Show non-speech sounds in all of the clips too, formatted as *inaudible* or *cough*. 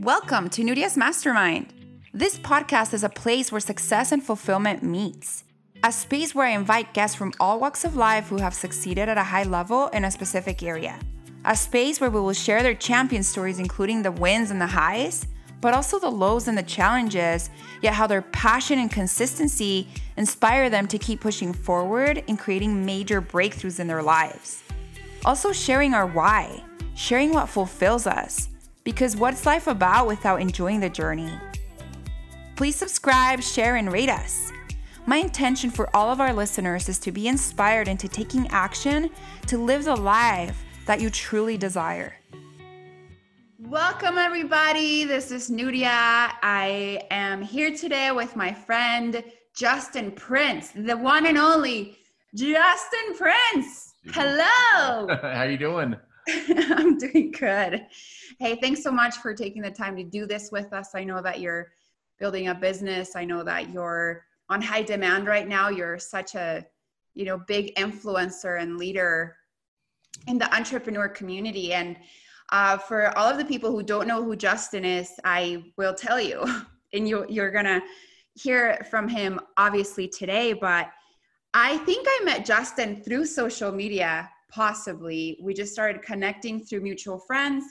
Welcome to Nuria's Mastermind. This podcast is a place where success and fulfillment meets. A space where I invite guests from all walks of life who have succeeded at a high level in a specific area. A space where we will share their champion stories, including the wins and the highs, but also the lows and the challenges, yet how their passion and consistency inspire them to keep pushing forward and creating major breakthroughs in their lives. Also, sharing our why, sharing what fulfills us because what's life about without enjoying the journey? Please subscribe, share, and rate us. My intention for all of our listeners is to be inspired into taking action to live the life that you truly desire. Welcome, everybody. This is Nuria. I am here today with my friend Justin Prince, the one and only Justin Prince. Hello. *laughs* How you doing? *laughs* I'm doing good. Hey, thanks so much for taking the time to do this with us. I know that you're building a business. I know that you're on high demand right now. You're such a, you know, big influencer and leader in the entrepreneur community. And uh, for all of the people who don't know who Justin is, I will tell you, *laughs* and you, you're gonna hear from him obviously today. But I think I met Justin through social media, possibly. We just started connecting through mutual friends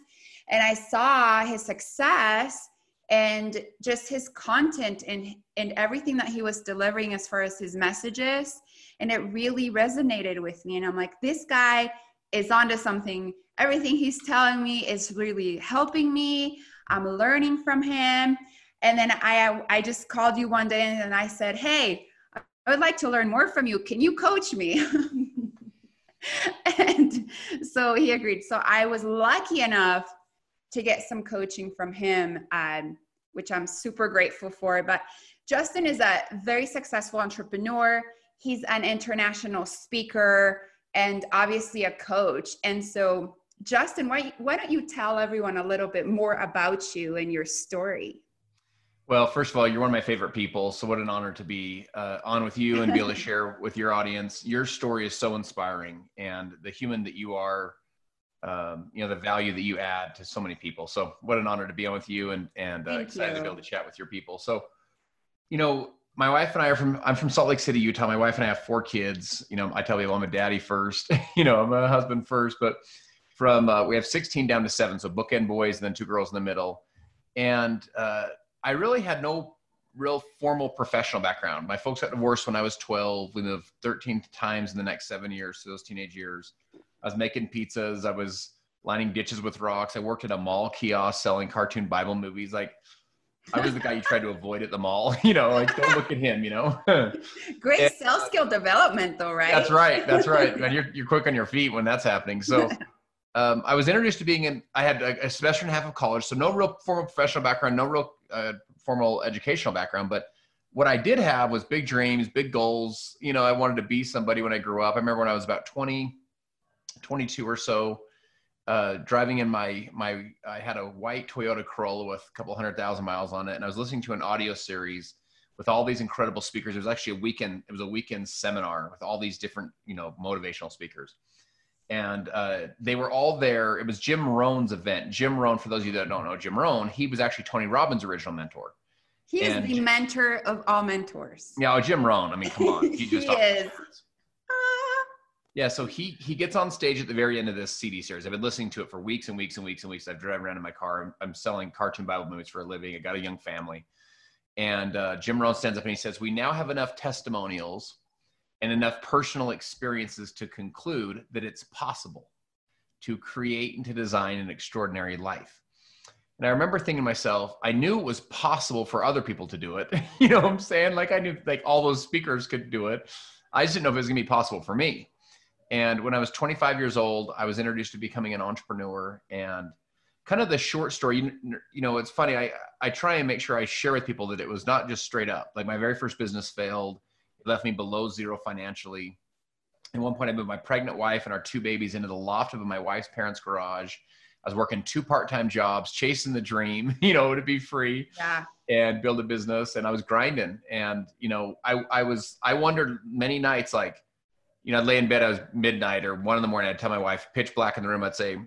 and I saw his success and just his content and and everything that he was delivering as far as his messages and it really resonated with me. And i'm like this guy is onto something. Everything he's telling me is really helping me. I'm learning from him. And then i i just called you one day and i said hey i would like to learn more from you. Can you coach me *laughs* so he agreed so i was lucky enough to get some coaching from him, um, which I'm super grateful for. But Justin is a very successful entrepreneur. He's an international speaker and obviously a coach. And so, Justin, why, why don't you tell everyone a little bit more about you and your story? Well, first of all, you're one of my favorite people. So, what an honor to be uh, on with you and be able to *laughs* share with your audience. Your story is so inspiring, and the human that you are um, you know the value that you add to so many people. So what an honor to be on with you, and and uh, excited you. to be able to chat with your people. So, you know, my wife and I are from I'm from Salt Lake City, Utah. My wife and I have four kids. You know, I tell people I'm a daddy first. *laughs* you know, I'm a husband first, but from uh, we have 16 down to seven, so bookend boys and then two girls in the middle. And uh, I really had no real formal professional background. My folks got divorced when I was 12. We moved 13 times in the next seven years, so those teenage years. I was making pizzas. I was lining ditches with rocks. I worked at a mall kiosk selling cartoon Bible movies. Like I was the guy you tried to avoid at the mall. *laughs* You know, like don't look at him. You know. *laughs* Great and, sales skill development, though, right? That's right. That's right. *laughs* And you're you're quick on your feet when that's happening. So. Um, I was introduced to being in. I had a, a, semester and a half of college, so no real formal professional background, no real uh, formal educational background. But what I did have was big dreams, big goals. You know, I wanted to be somebody when I grew up. I remember when I was about 20, 22 or so, uh, driving in my my I had a white Toyota Corolla with a couple hundred thousand miles on it, and I was listening to an audio series with all these incredible speakers. It was actually a weekend. It was a weekend seminar with all these different you know motivational speakers, and uh, they were all there. It was Jim Rohn's event. Jim Rohn, for those of you that don't know Jim Rohn, he was actually Tony Robbins' original mentor. He is the mentor of all mentors. Yeah, oh, Jim Rohn. I mean, come on, *laughs* he just he is. Yeah, so he he gets on stage at the very end of this CD series. I've been listening to it for weeks and weeks and weeks and weeks. I've driven around in my car. I'm, I'm selling cartoon Bible movies for a living. I got a young family, and uh, Jim Rohn stands up and he says, "We now have enough testimonials and enough personal experiences to conclude that it's possible to create and to design an extraordinary life." And I remember thinking to myself, I knew it was possible for other people to do it. *laughs* you know what I'm saying? Like I knew like all those speakers could do it. I just didn't know if it was gonna be possible for me. And when I was 25 years old, I was introduced to becoming an entrepreneur and kind of the short story, you, you know, it's funny. I, I try and make sure I share with people that it was not just straight up. Like my very first business failed. Left me below zero financially. At one point, I moved my pregnant wife and our two babies into the loft of my wife's parents' garage. I was working two part-time jobs, chasing the dream, *laughs* you know, to be free yeah. and build a business. And I was grinding. And, you know, I, I was, I wondered many nights, like, you know, I'd lay in bed, I was midnight or one in the morning, I'd tell my wife, pitch black in the room, I'd say,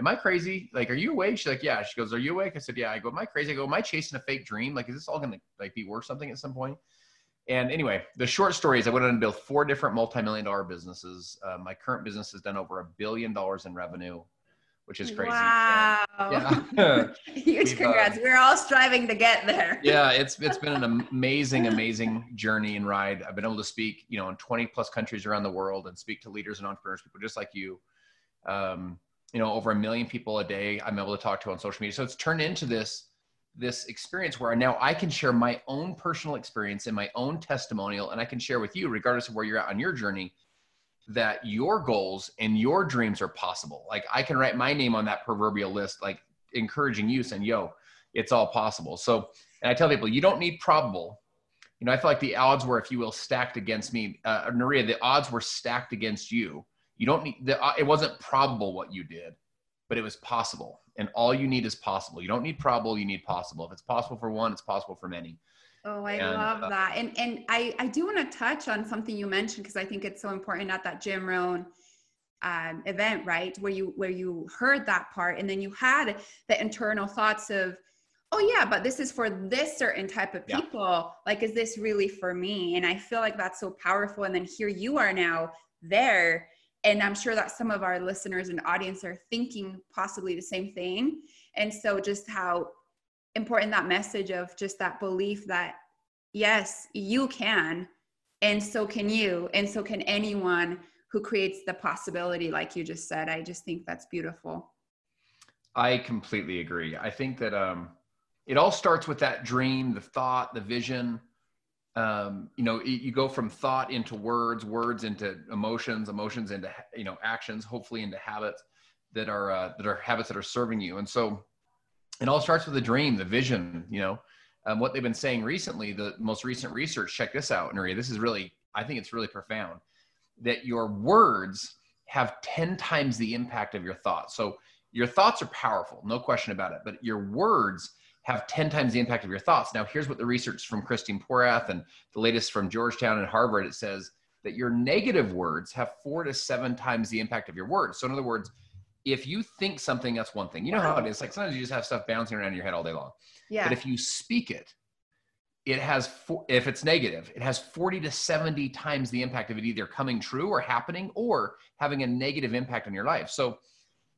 am I crazy? Like, are you awake? She's like, yeah. She goes, are you awake? I said, yeah. I go, am I crazy? I go, am I chasing a fake dream? Like, is this all going to like be worth something at some point? And anyway, the short story is I went on and built four different multi-million dollar businesses. Uh, my current business has done over a billion dollars in revenue, which is crazy. Wow. And, yeah. *laughs* *laughs* Huge uh, congrats. Uh, We're all striving to get there. *laughs* yeah, it's it's been an amazing, amazing journey and ride. I've been able to speak, you know, in 20 plus countries around the world and speak to leaders and entrepreneurs, people just like you. Um, you know, over a million people a day I'm able to talk to on social media. So it's turned into this this experience where now I can share my own personal experience and my own testimonial, and I can share with you, regardless of where you're at on your journey, that your goals and your dreams are possible. Like I can write my name on that proverbial list, like encouraging you, saying, "Yo, it's all possible." So, and I tell people, you don't need probable. You know, I feel like the odds were, if you will, stacked against me. Uh, Nuria, the odds were stacked against you. You don't need the. Uh, it wasn't probable what you did, but it was possible and all you need is possible. You don't need probable, you need possible. If it's possible for one, it's possible for many. Oh, I and, love uh, that. And and I I do want to touch on something you mentioned because I think it's so important at that Jim Rohn um, event, right? Where you where you heard that part, and then you had the internal thoughts of, oh yeah, but this is for this certain type of people. Yeah. Like, is this really for me? And I feel like that's so powerful. And then here you are now there and i'm sure that some of our listeners and audience are thinking possibly the same thing. And so just how important that message of just that belief that yes you can and so can you and so can anyone who creates the possibility like you just said. I just think that's beautiful. I completely agree. I think that um it all starts with that dream the thought the vision um, you know you go from thought into words words into emotions emotions into you know actions hopefully into habits that are uh, that are habits that are serving you and so it all starts with a dream the vision you know um, what they've been saying recently the most recent research check this out Nuria. this is really i think it's really profound that your words have 10 times the impact of your thoughts so your thoughts are powerful no question about it but your words have 10 times the impact of your thoughts. Now, here's what the research from Christine Porath and the latest from Georgetown and Harvard, it says that your negative words have four to seven times the impact of your words. So in other words, if you think something, that's one thing. You know how it is. Like sometimes you just have stuff bouncing around in your head all day long. Yeah. But if you speak it, it has four, if it's negative, it has 40 to 70 times the impact of it either coming true or happening or having a negative impact on your life. So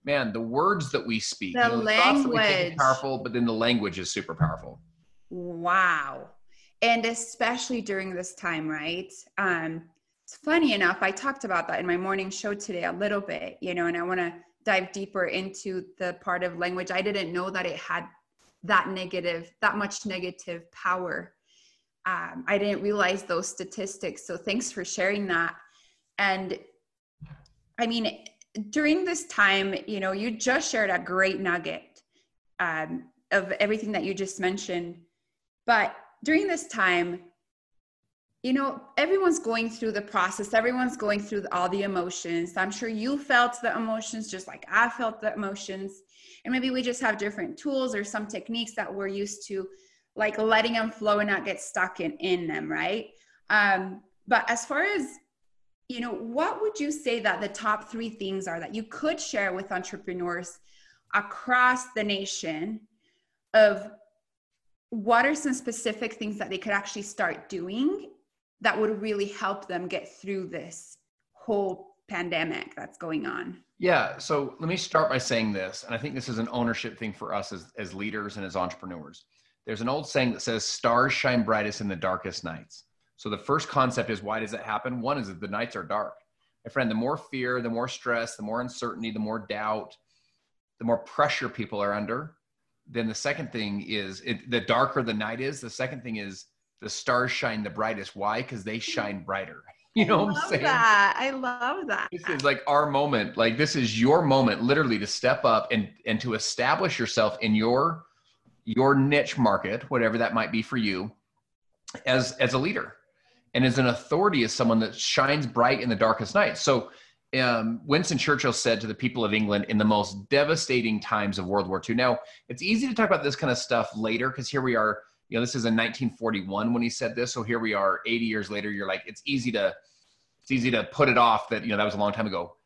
man, the words that we speak, the you know, language, powerful, but then the language is super powerful. Wow. And especially during this time, right? Um, it's funny enough, I talked about that in my morning show today a little bit, you know, and I want to dive deeper into the part of language. I didn't know that it had that negative, that much negative power. Um, I didn't realize those statistics. So thanks for sharing that. And I mean, during this time, you know, you just shared a great nugget um, of everything that you just mentioned. But during this time, you know, everyone's going through the process, everyone's going through all the emotions. I'm sure you felt the emotions just like I felt the emotions. And maybe we just have different tools or some techniques that we're used to, like letting them flow and not get stuck in, in them, right? Um, but as far as you know, what would you say that the top three things are that you could share with entrepreneurs across the nation of what are some specific things that they could actually start doing that would really help them get through this whole pandemic that's going on? Yeah. So let me start by saying this. And I think this is an ownership thing for us as, as leaders and as entrepreneurs. There's an old saying that says, stars shine brightest in the darkest nights. So the first concept is why does that happen? One is that the nights are dark. My friend, the more fear, the more stress, the more uncertainty, the more doubt, the more pressure people are under. Then the second thing is it, the darker the night is. The second thing is the stars shine the brightest. Why? Because they shine brighter. *laughs* You know what I'm saying? That. I love that. This is like our moment. Like this is your moment, literally, to step up and and to establish yourself in your your niche market, whatever that might be for you, as as a leader and as an authority as someone that shines bright in the darkest night. So um, Winston Churchill said to the people of England in the most devastating times of World War II. Now, it's easy to talk about this kind of stuff later because here we are, you know, this is in 1941 when he said this. So here we are 80 years later. You're like, it's easy to, it's easy to put it off that, you know, that was a long time ago.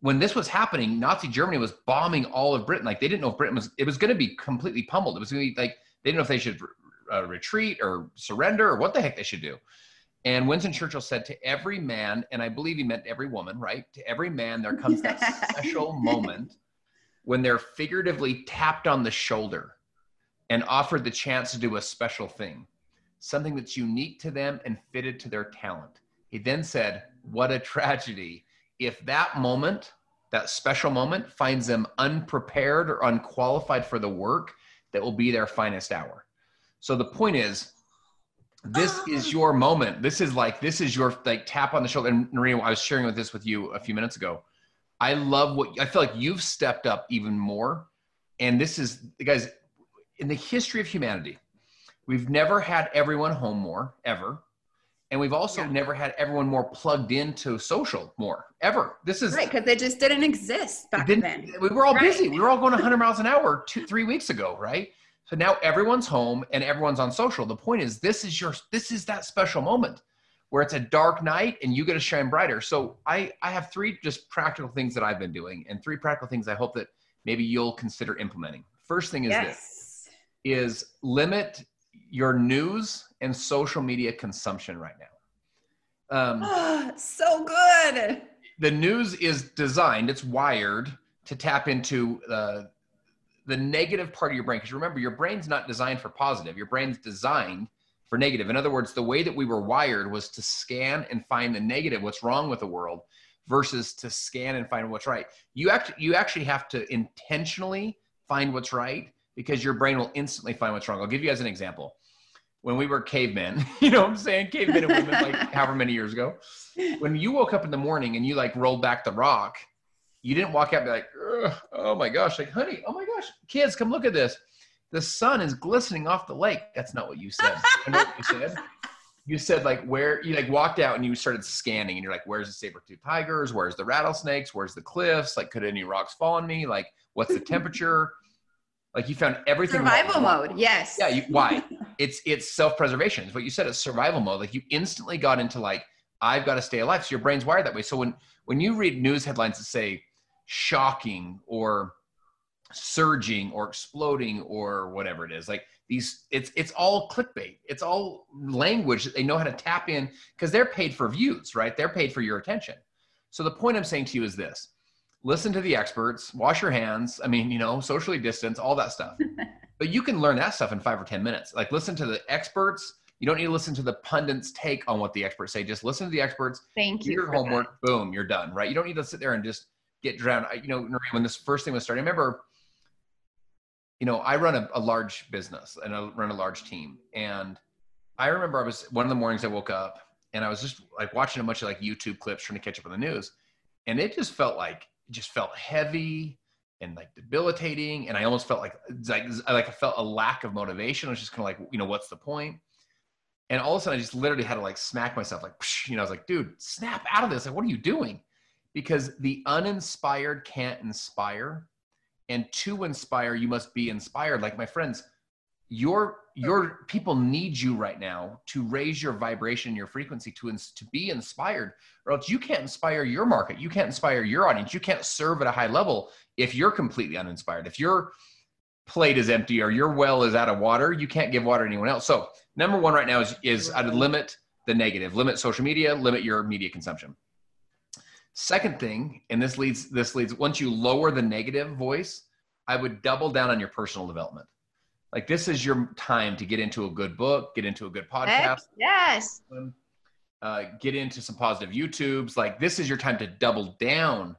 when this was happening, Nazi Germany was bombing all of Britain. Like they didn't know if Britain was, it was going to be completely pummeled. It was going to be like, they didn't know if they should uh, retreat or surrender or what the heck they should do. And Winston Churchill said to every man, and I believe he meant every woman, right? To every man, there comes that *laughs* special moment when they're figuratively tapped on the shoulder and offered the chance to do a special thing, something that's unique to them and fitted to their talent. He then said, What a tragedy if that moment, that special moment, finds them unprepared or unqualified for the work that will be their finest hour. So the point is, this ah. is your moment. This is like this is your like tap on the shoulder. And Nuria, I was sharing with this with you a few minutes ago. I love what I feel like you've stepped up even more. And this is guys in the history of humanity, we've never had everyone home more ever and we've also yeah. never had everyone more plugged into social more ever. This is right because they just didn't exist back didn't, then. We were all right. busy. We were all going 100 miles an hour two, three weeks ago, right? So now everyone's home and everyone's on social. The point is, this is your this is that special moment where it's a dark night and you get to shine brighter. So I I have three just practical things that I've been doing and three practical things I hope that maybe you'll consider implementing. First thing is yes. this is limit your news and social media consumption right now. Um, oh, *gasps* so good. The news is designed, it's wired to tap into uh, the negative part of your brain. Because remember, your brain's not designed for positive, your brain's designed for negative. In other words, the way that we were wired was to scan and find the negative, what's wrong with the world, versus to scan and find what's right. You actually, you actually have to intentionally find what's right because your brain will instantly find what's wrong. I'll give you guys an example when we were cavemen, *laughs* you know what I'm saying? Cavemen and women, like *laughs* however many years ago. When you woke up in the morning and you like rolled back the rock, you didn't walk out and be like, oh my gosh, like, honey, oh my gosh, kids, come look at this. The sun is glistening off the lake. That's not what you said. *laughs* You what you said? You said like where you like walked out and you started scanning and you're like, where's the saber-tooth tigers? Where's the rattlesnakes? Where's the cliffs? Like, could any rocks fall on me? Like, what's the temperature? *laughs* Like you found everything. Survival mode. Yes. Yeah. You, why? *laughs* it's it's self preservation. It's what you said. It's survival mode. Like you instantly got into like I've got to stay alive. So your brain's wired that way. So when when you read news headlines that say shocking or surging or exploding or whatever it is, like these, it's it's all clickbait. It's all language that they know how to tap in because they're paid for views, right? They're paid for your attention. So the point I'm saying to you is this listen to the experts, wash your hands. I mean, you know, socially distance, all that stuff. *laughs* but you can learn that stuff in five or 10 minutes. Like listen to the experts. You don't need to listen to the pundits' take on what the experts say. Just listen to the experts. Thank you. Your homework. That. Boom, you're done. Right. You don't need to sit there and just get drowned. You know, when this first thing was starting, I remember, you know, I run a, a large business and I run a large team. And I remember I was one of the mornings I woke up and I was just like watching a bunch of like YouTube clips trying to catch up on the news. And it just felt like just felt heavy and like debilitating. And I almost felt like, like, like I felt a lack of motivation. I was just kind of like, you know, what's the point? And all of a sudden I just literally had to like smack myself, like, you know, I was like, dude, snap out of this. Like, what are you doing? Because the uninspired can't inspire. And to inspire, you must be inspired. Like my friends, your your people need you right now to raise your vibration your frequency to to be inspired or else you can't inspire your market. You can't inspire your audience. You can't serve at a high level if you're completely uninspired. If your plate is empty or your well is out of water you can't give water to anyone else. So number one right now is is i'd limit the negative. Limit social media limit your media consumption second thing and this leads this leads once you lower the negative voice i would double down on your personal development like this is your time to get into a good book, get into a good podcast. Heck, yes. Uh, get into some positive YouTubes. Like this is your time to double down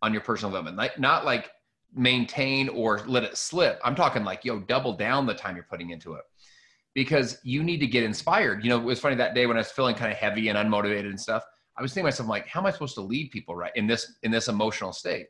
on your personal development. Like not like maintain or let it slip. I'm talking like yo, double down the time you're putting into it because you need to get inspired. You know, it was funny that day when I was feeling kind of heavy and unmotivated and stuff. I was thinking to myself, like, how am I supposed to lead people right in this in this emotional state?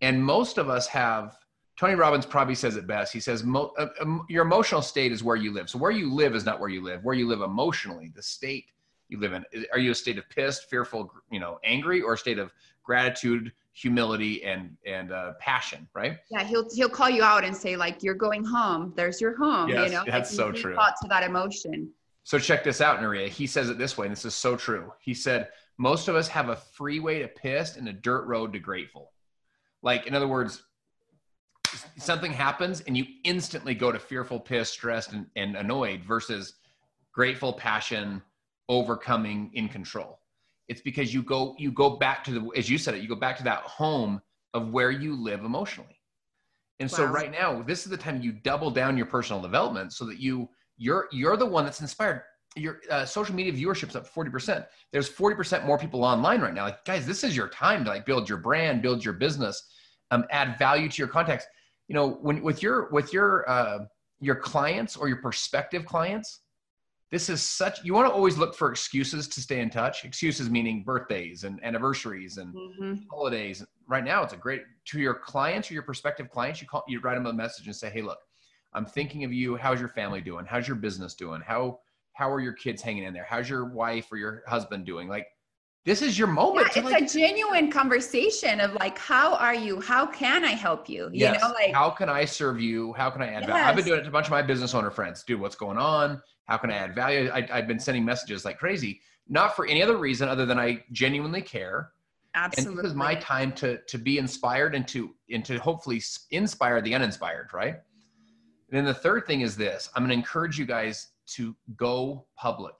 And most of us have Tony Robbins probably says it best. He says, Mo- uh, um, Your emotional state is where you live. So, where you live is not where you live. Where you live emotionally, the state you live in. Are you a state of pissed, fearful, you know, angry, or a state of gratitude, humility, and and uh, passion? Right? Yeah, he'll he'll call you out and say like, "You're going home. There's your home." Yes, you know, that's so true. To that emotion. So check this out, Nuria. He says it this way, and this is so true. He said, most of us have a freeway to pissed and a dirt road to grateful. Like, in other words, something happens and you instantly go to fearful, pissed, stressed, and, and annoyed versus grateful, passion, overcoming, in control. It's because you go you go back to the as you said it, you go back to that home of where you live emotionally. And wow. so right now, this is the time you double down your personal development so that you you're you're the one that's inspired. Your uh, social media viewership's up 40%. There's 40% more people online right now. Like guys, this is your time to like build your brand, build your business, um, add value to your contacts. You know, when with your with your uh, your clients or your prospective clients, this is such you want to always look for excuses to stay in touch excuses meaning birthdays and anniversaries and mm-hmm. holidays right now it's a great to your clients or your prospective clients you call you write them a message and say hey look i'm thinking of you how's your family doing how's your business doing how how are your kids hanging in there how's your wife or your husband doing like this is your moment. Yeah, it's like, a genuine conversation of like, how are you? How can I help you? You yes. know, like how can I serve you? How can I add yes. value? I've been doing it to a bunch of my business owner friends. Dude, what's going on? How can I add value? I, have been sending messages like crazy, not for any other reason other than I genuinely care. Absolutely. And this is my time to to be inspired and to and to hopefully inspire the uninspired, right? And then the third thing is this: I'm going to encourage you guys to go public.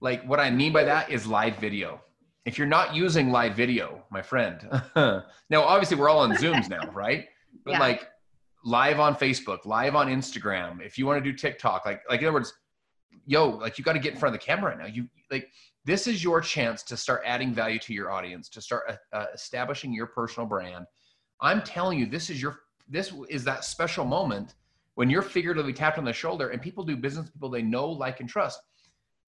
Like what I mean by that is live video. If you're not using live video, my friend, *laughs* now obviously we're all on Zooms now, *laughs* right? But yeah. like live on Facebook, live on Instagram. If you want to do TikTok, like like in other words, yo, like you got to get in front of the camera right now. You like this is your chance to start adding value to your audience, to start uh, uh, establishing your personal brand. I'm telling you, this is your this is that special moment when you're figuratively tapped on the shoulder and people do business people they know, like, and trust.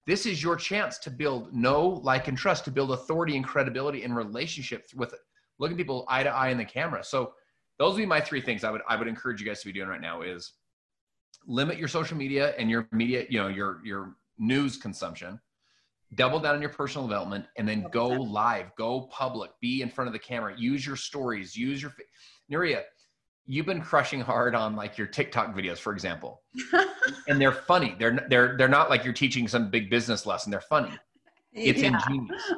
This is your chance to build know, like, and trust, to build authority and credibility and relationship with looking people eye to eye in the camera. So those would be my three things I would I would encourage you guys to be doing right now is limit your social media and your media, you know, your your news consumption. Double down on your personal development and then go live, go public, be in front of the camera, use your stories, use your Nuria, you've been crushing hard on like your TikTok videos, for example. *laughs* and they're funny. They're they're they're not like you're teaching some big business lesson. They're funny. It's yeah. ingenious.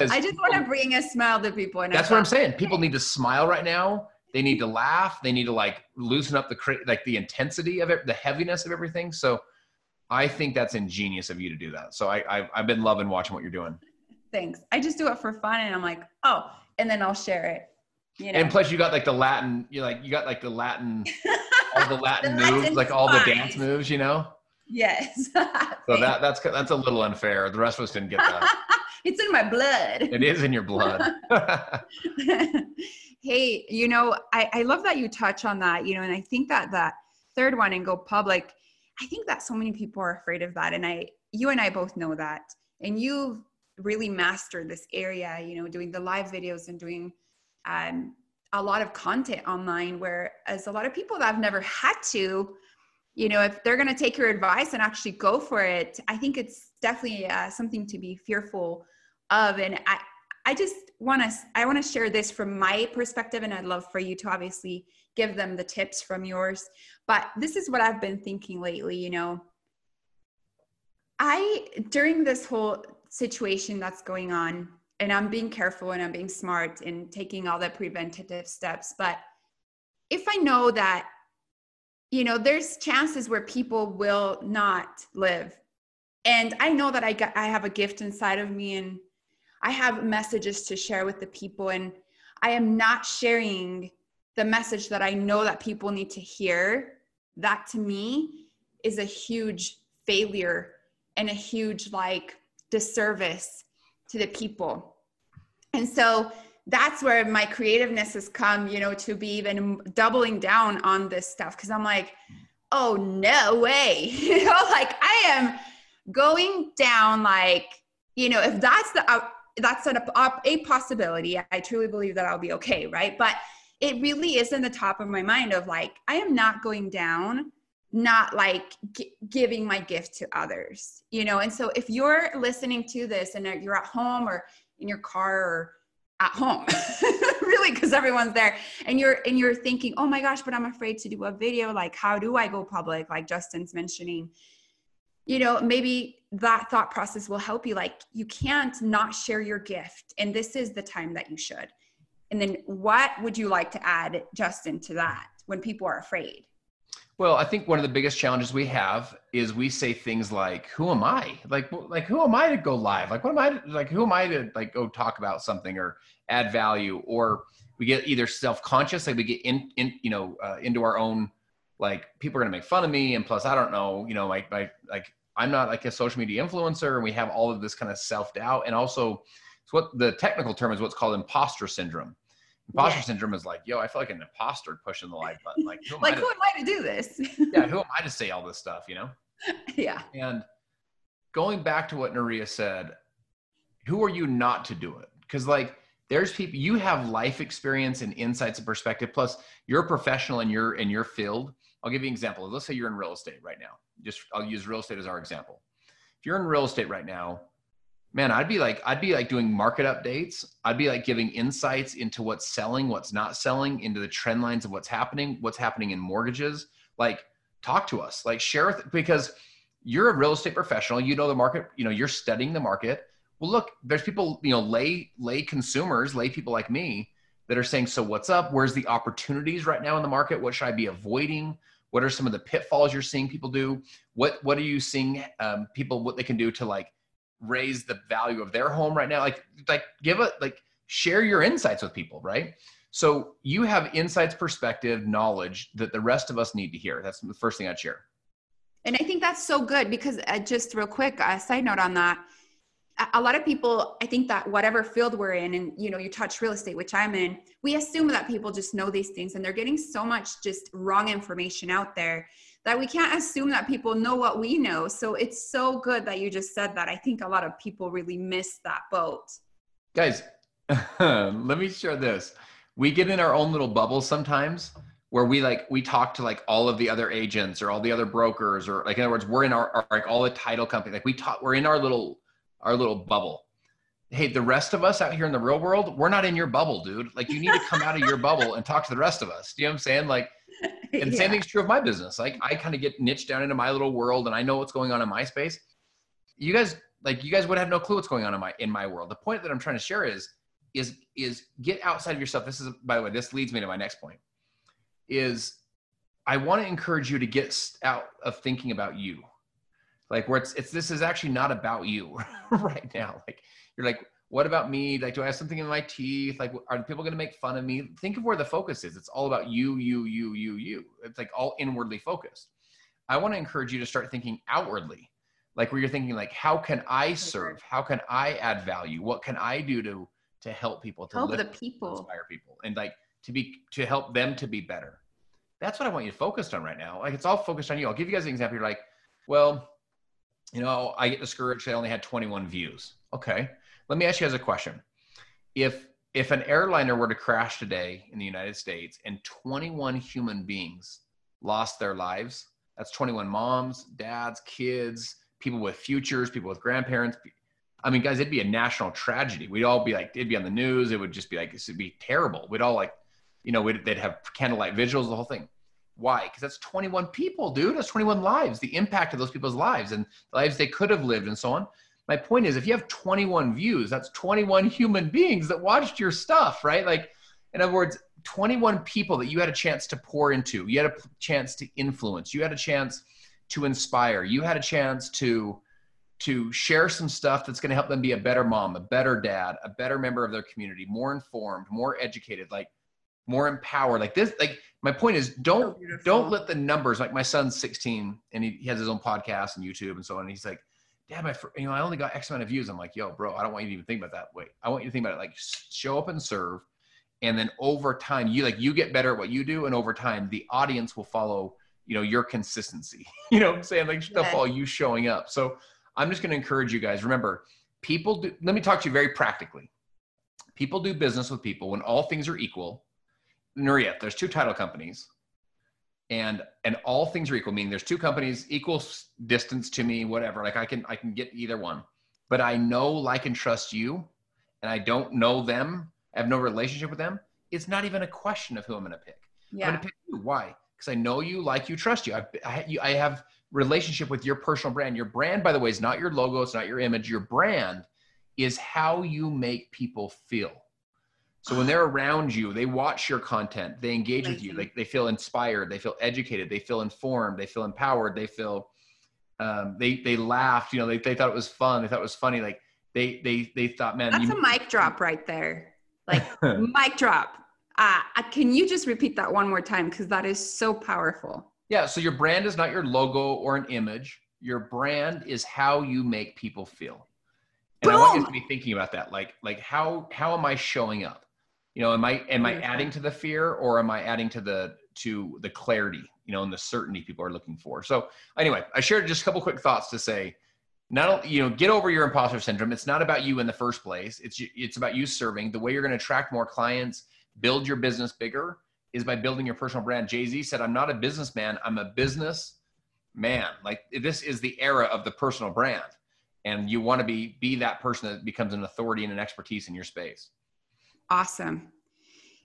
*laughs* I just want to bring a smile to people. And that's what I'm saying. People need to smile right now they need to *laughs* laugh they need to like loosen up the like the intensity of it the heaviness of everything so i think that's ingenious of you to do that so i I've, I've been loving watching what you're doing thanks i just do it for fun and i'm like oh and then i'll share it you know? and plus you got like the latin you like you got like the latin *laughs* all the latin the moves like all the dance moves you know? Yes. *laughs* So that that's that's a little unfair. The rest of us didn't get that. *laughs* It's in my blood. It is in your blood. Hey you know I, I love that you touch on that you know and i think that that third one and go public i think that so many people are afraid of that and i you and i both know that. And you've really mastered this area you know doing the live videos and doing um, a lot of content online whereas a lot of people that have never had to you know if they're going to take your advice and actually go for it i think it's definitely uh, something to be fearful of. And i i just want to i want to share this from my perspective and i'd love for you to obviously give them the tips from yours. But this is what i've been thinking lately you know. I during this whole situation that's going on and i'm being careful and i'm being smart and taking all the preventative steps but if i know that you know there's chances where people will not live and i know that i got i have a gift inside of me and I have messages to share with the people, and I am not sharing the message that I know that people need to hear. That to me is a huge failure and a huge like disservice to the people. And so that's where my creativeness has come, you know, to be even doubling down on this stuff. Cause I'm like, oh, no way. *laughs* you know, like I am going down, like, you know, if that's the, uh, that's an, a, a possibility. I truly believe that I'll be okay, right? But it really is in the top of my mind of like, I am not going down, not like g- giving my gift to others, you know? And so if you're listening to this and you're at home or in your car or at home, *laughs* really, because everyone's there and you're, and you're thinking, oh my gosh, but I'm afraid to do a video. Like, how do I go public? Like Justin's mentioning you know, maybe that thought process will help you. Like, you can't not share your gift, and this is the time that you should. And then, what would you like to add, Justin, to that when people are afraid? Well, I think one of the biggest challenges we have is we say things like, "Who am I? Like, like who am I to go live? Like, what am I? To, like, who am I to like go talk about something or add value?" Or we get either self-conscious, like we get in, in you know, uh, into our own, like people are gonna make fun of me, and plus, I don't know, you know, like, like, like I'm not like a social media influencer, and we have all of this kind of self-doubt, and also, it's what the technical term is what's called imposter syndrome Imposter yeah. syndrome is like, yo, I feel like an imposter pushing the like *laughs* button. Like, who am, like, I, to, who am I to do this? yeah, who *laughs* am I to say all this stuff, you know? Yeah. And going back to what Nuria said, who are you not to do it? Because like there's people you have life experience and insights and perspective. Plus, you're a professional in your in your field. I'll give you an example. Let's say you're in real estate right now. Just I'll use real estate as our example. If you're in real estate right now, man i'd be like i'd be like doing market updates. I'd be like giving insights into what's selling what's not selling into the trend lines of what's happening what's happening in mortgages. Like talk to us. Like share th- because you're a real estate professional. You know the market you know you're studying the market. Well look there's people you know lay lay consumers lay people like me that are saying so what's up? Where's the opportunities right now in the market? What should i be avoiding? What are some of the pitfalls you're seeing people do? What what are you seeing um, people what they can do to like raise the value of their home right now. Like like give it like share your insights with people right? So you have insights perspective knowledge that the rest of us need to hear. That's the first thing i'd share. And i think that's so good because uh, just real quick a side note on that. A lot of people i think that whatever field we're in and you know you touch real estate which i'm in we assume that people just know these things and they're getting so much just wrong information out there that we can't assume that people know what we know. So it's so good that you just said that. I think a lot of people really miss that boat. Guys, *laughs* let me share this. We get in our own little bubble sometimes where we like we talk to like all of the other agents or all the other brokers or like in other words we're in our, our like all the title company like we talk we're in our little our little bubble hey the rest of us out here in the real world we're not in your bubble dude like you need to come out of your bubble and talk to the rest of us do you know what i'm saying like *laughs* and yeah. same thing's true of my business. Like I kind of get niched down into my little world and I know what's going on in my space. You guys like you guys would have no clue what's going on in my in my world. The point that I'm trying to share is is is get outside of yourself. This is by the way, this leads me to my next point. Is I want to encourage you to get out of thinking about you. Like where it's it's this is actually not about you *laughs* right now. Like you're like what about me? Like, do I have something in my teeth? Like, are people going to make fun of me? Think of where the focus is. It's all about you, you, you, you, you. It's like all inwardly focused. I want to encourage you to start thinking outwardly, like where you're thinking, like, how can I serve? How can I add value? What can I do to to help people, to help the people, inspire people, and like to be to help them to be better? That's what I want you focused on right now. Like, it's all focused on you. I'll give you guys an example. You're like, well, you know, I get discouraged. I only had 21 views. Okay let me ask you guys a question. If if an airliner were to crash today in the United States and 21 human beings lost their lives, that's 21 moms, dads, kids, people with futures, people with grandparents. I mean, guys, it'd be a national tragedy. We'd all be like, it'd be on the news. It would just be like, this would be terrible. We'd all like, you know, they'd have candlelight vigils, the whole thing. Why? Because that's 21 people, dude. That's 21 lives. The impact of those people's lives and lives they could have lived and so on my point is if you have 21 views that's 21 *laughs* human beings that watched your stuff right? Like in other words 21 people that you had a chance to pour into. You had a chance to influence. You had a chance to inspire. You had a chance to to share some stuff that's going to help them be a better mom a better dad a better member of their community more informed more educated like more empowered. Like this like my point is don't so don't let the numbers like my son's 16 and he, he has his own podcast and youtube and so on and he's like Dad, my, you know, I only got X amount of views. I'm like, yo, bro, I don't want you to even think about that. Wait, I want you to think about it like show up and serve. And then over time, you like, you get better at what you do. And over time, the audience will follow, you know, your consistency. *laughs* you know what I'm saying? Like, they'll follow you showing up. So I'm just going to encourage you guys. Remember, people do, let me talk to you very practically. People do business with people when all things are equal. Nuria, there's two title companies and and all things are equal meaning there's two companies equal distance to me whatever like i can i can get either one but i know like and trust you and i don't know them i have no relationship with them it's not even a question of who i'm going to pick yeah. i'm going to pick you why because i know you like you trust you I, I, you I have relationship with your personal brand. Your brand, by the way, is not your logo, it's not your image. Your brand is how you make people feel. So when they're around you, they watch your content, they engage Amazing. with you, they, they feel inspired, they feel educated, they feel informed, they feel empowered, they feel um, they they laughed, you know, they, they thought it was fun, they thought it was funny, like they they they thought, man, that's you, a mic drop right there, like *laughs* mic drop. Uh, can you just repeat that one more time because that is so powerful. Yeah. So your brand is not your logo or an image. Your brand is how you make people feel. And Boom! I want you to be thinking about that. Like, like how how am I showing up? You know, am I am I adding to the fear or am I adding to the to the clarity, you know, and the certainty people are looking for? So anyway, I shared just a couple quick thoughts to say, not you know, get over your imposter syndrome. It's not about you in the first place. It's it's about you serving. The way you're going to attract more clients, build your business bigger, is by building your personal brand. Jay Z said, "I'm not a businessman. I'm a business man." Like this is the era of the personal brand and you want to be be that person that becomes an authority and an expertise in your space awesome.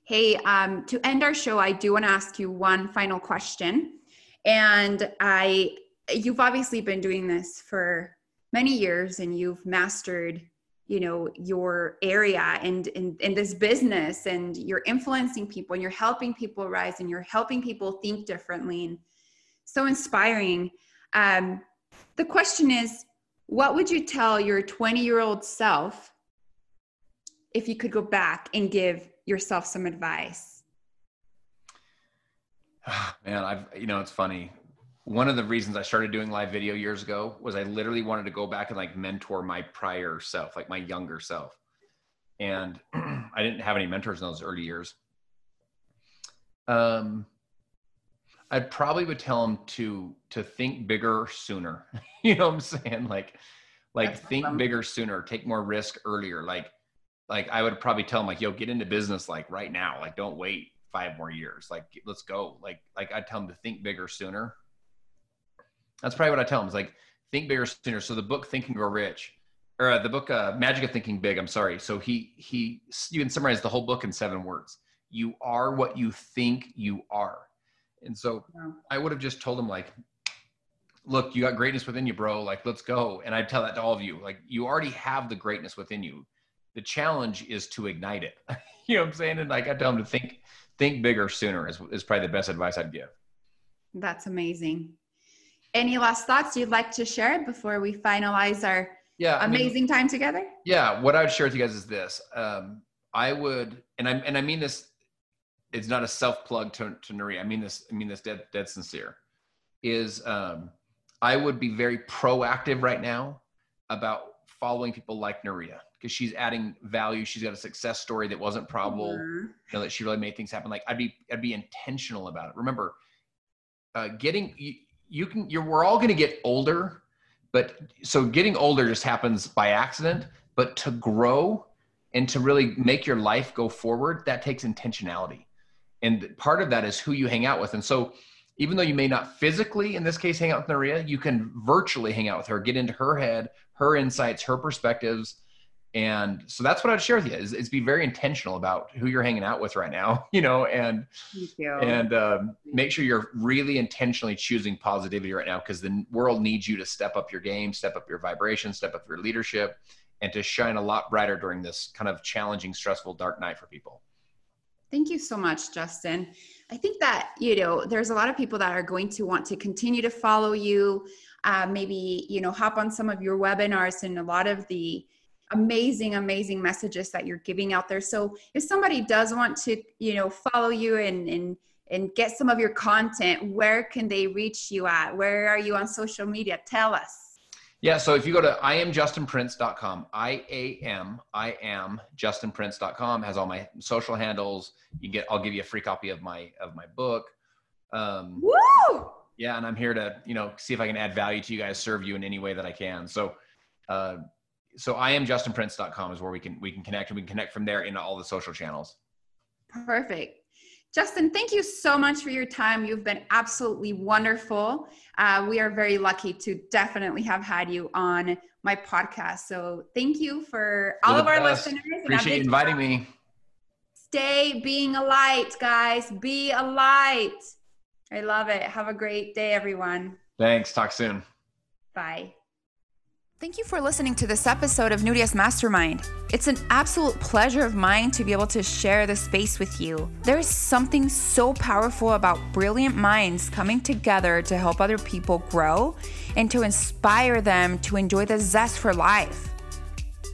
Hey um, to end our show i do want to ask you one final question. And i you've obviously been doing this for many years and you've mastered you know your area and in, this business and you're influencing people and you're helping people rise and you're helping people think differently and so inspiring. Um, the question is what would you tell your 20 year old self if you could go back and give yourself some advice? *sighs* Man, I've, you know, it's funny. One of the reasons I started doing live video years ago was I literally wanted to go back and like mentor my prior self, like my younger self. And *clears throat* I didn't have any mentors in those early years. Um, I probably would tell them to to think bigger sooner. *laughs* you know what I'm saying? Like like That's think awesome. bigger sooner, take more risk earlier. Like like I would probably tell them like, yo, get into business like right now. Like don't wait five more years. Like let's go. Like like I'd tell them to think bigger sooner. That's probably what I tell them is like think bigger sooner. So the book Think and Grow Rich, or uh, the book uh, Magic of Thinking Big. I'm sorry. So he he you can summarize the whole book in seven words. You are what you think you are. And so yeah. I would have just told him like, look, you got greatness within you, bro. Like, let's go. And I'd tell that to all of you. Like, you already have the greatness within you. The challenge is to ignite it. *laughs* you know what I'm saying? And like I tell them to think, think bigger sooner is, is probably the best advice I'd give. That's amazing. Any last thoughts you'd like to share before we finalize our yeah, amazing I mean, time together? Yeah, what I would share with you guys is this. Um, I would, and I and I mean this it's not a self plug to, to Nuri. I mean this. I mean this dead dead sincere. Is um, I would be very proactive right now about following people like Nuria because she's adding value. She's got a success story that wasn't probable. Mm-hmm. You know that she really made things happen. Like I'd be I'd be intentional about it. Remember, uh, getting you, you can you're we're all going to get older, but so getting older just happens by accident. But to grow and to really make your life go forward, that takes intentionality and part of that is who you hang out with and so even though you may not physically in this case hang out with nuria you can virtually hang out with her get into her head her insights her perspectives and so that's what i'd share with you is, is be very intentional about who you're hanging out with right now *laughs* you know and and um, make sure you're really intentionally choosing positivity right now because the world needs you to step up your game step up your vibration step up your leadership and to shine a lot brighter during this kind of challenging stressful dark night for people. Thank you so much, Justin. I think that, you know, there's a lot of people that are going to want to continue to follow you, uh, maybe, you know, hop on some of your webinars and a lot of the amazing, amazing messages that you're giving out there. So if somebody does want to, you know, follow you and, and, and get some of your content, where can they reach you at? Where are you on social media? Tell us. Yeah, so if you go to iamjustinprince.com, I A M I am I am justinprince.com has all my social handles. You get I'll give you a free copy of my of my book. Um Woo! Yeah, and I'm here to, you know, see if I can add value to you guys, serve you in any way that I can. So uh so I am justinprince.com is where we can we can connect and we can connect from there into all the social channels. Perfect. Justin, thank you so much for your time. You've been absolutely wonderful. Uh, we are very lucky to definitely have had you on my podcast. So thank you for all of our best. listeners. Appreciate you inviting me. Stay being a light, guys. Be a light. I love it. Have a great day, everyone. Thanks. Talk soon. Bye. Thank you for listening to this episode of Nuria's Mastermind. It's an absolute pleasure of mine to be able to share this space with you. There is something so powerful about brilliant minds coming together to help other people grow and to inspire them to enjoy the zest for life.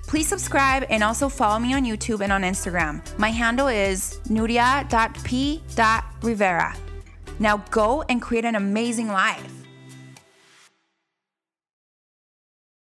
Please subscribe and also follow me on YouTube and on Instagram. My handle is nuria.p.rivera. Now go and create an amazing life.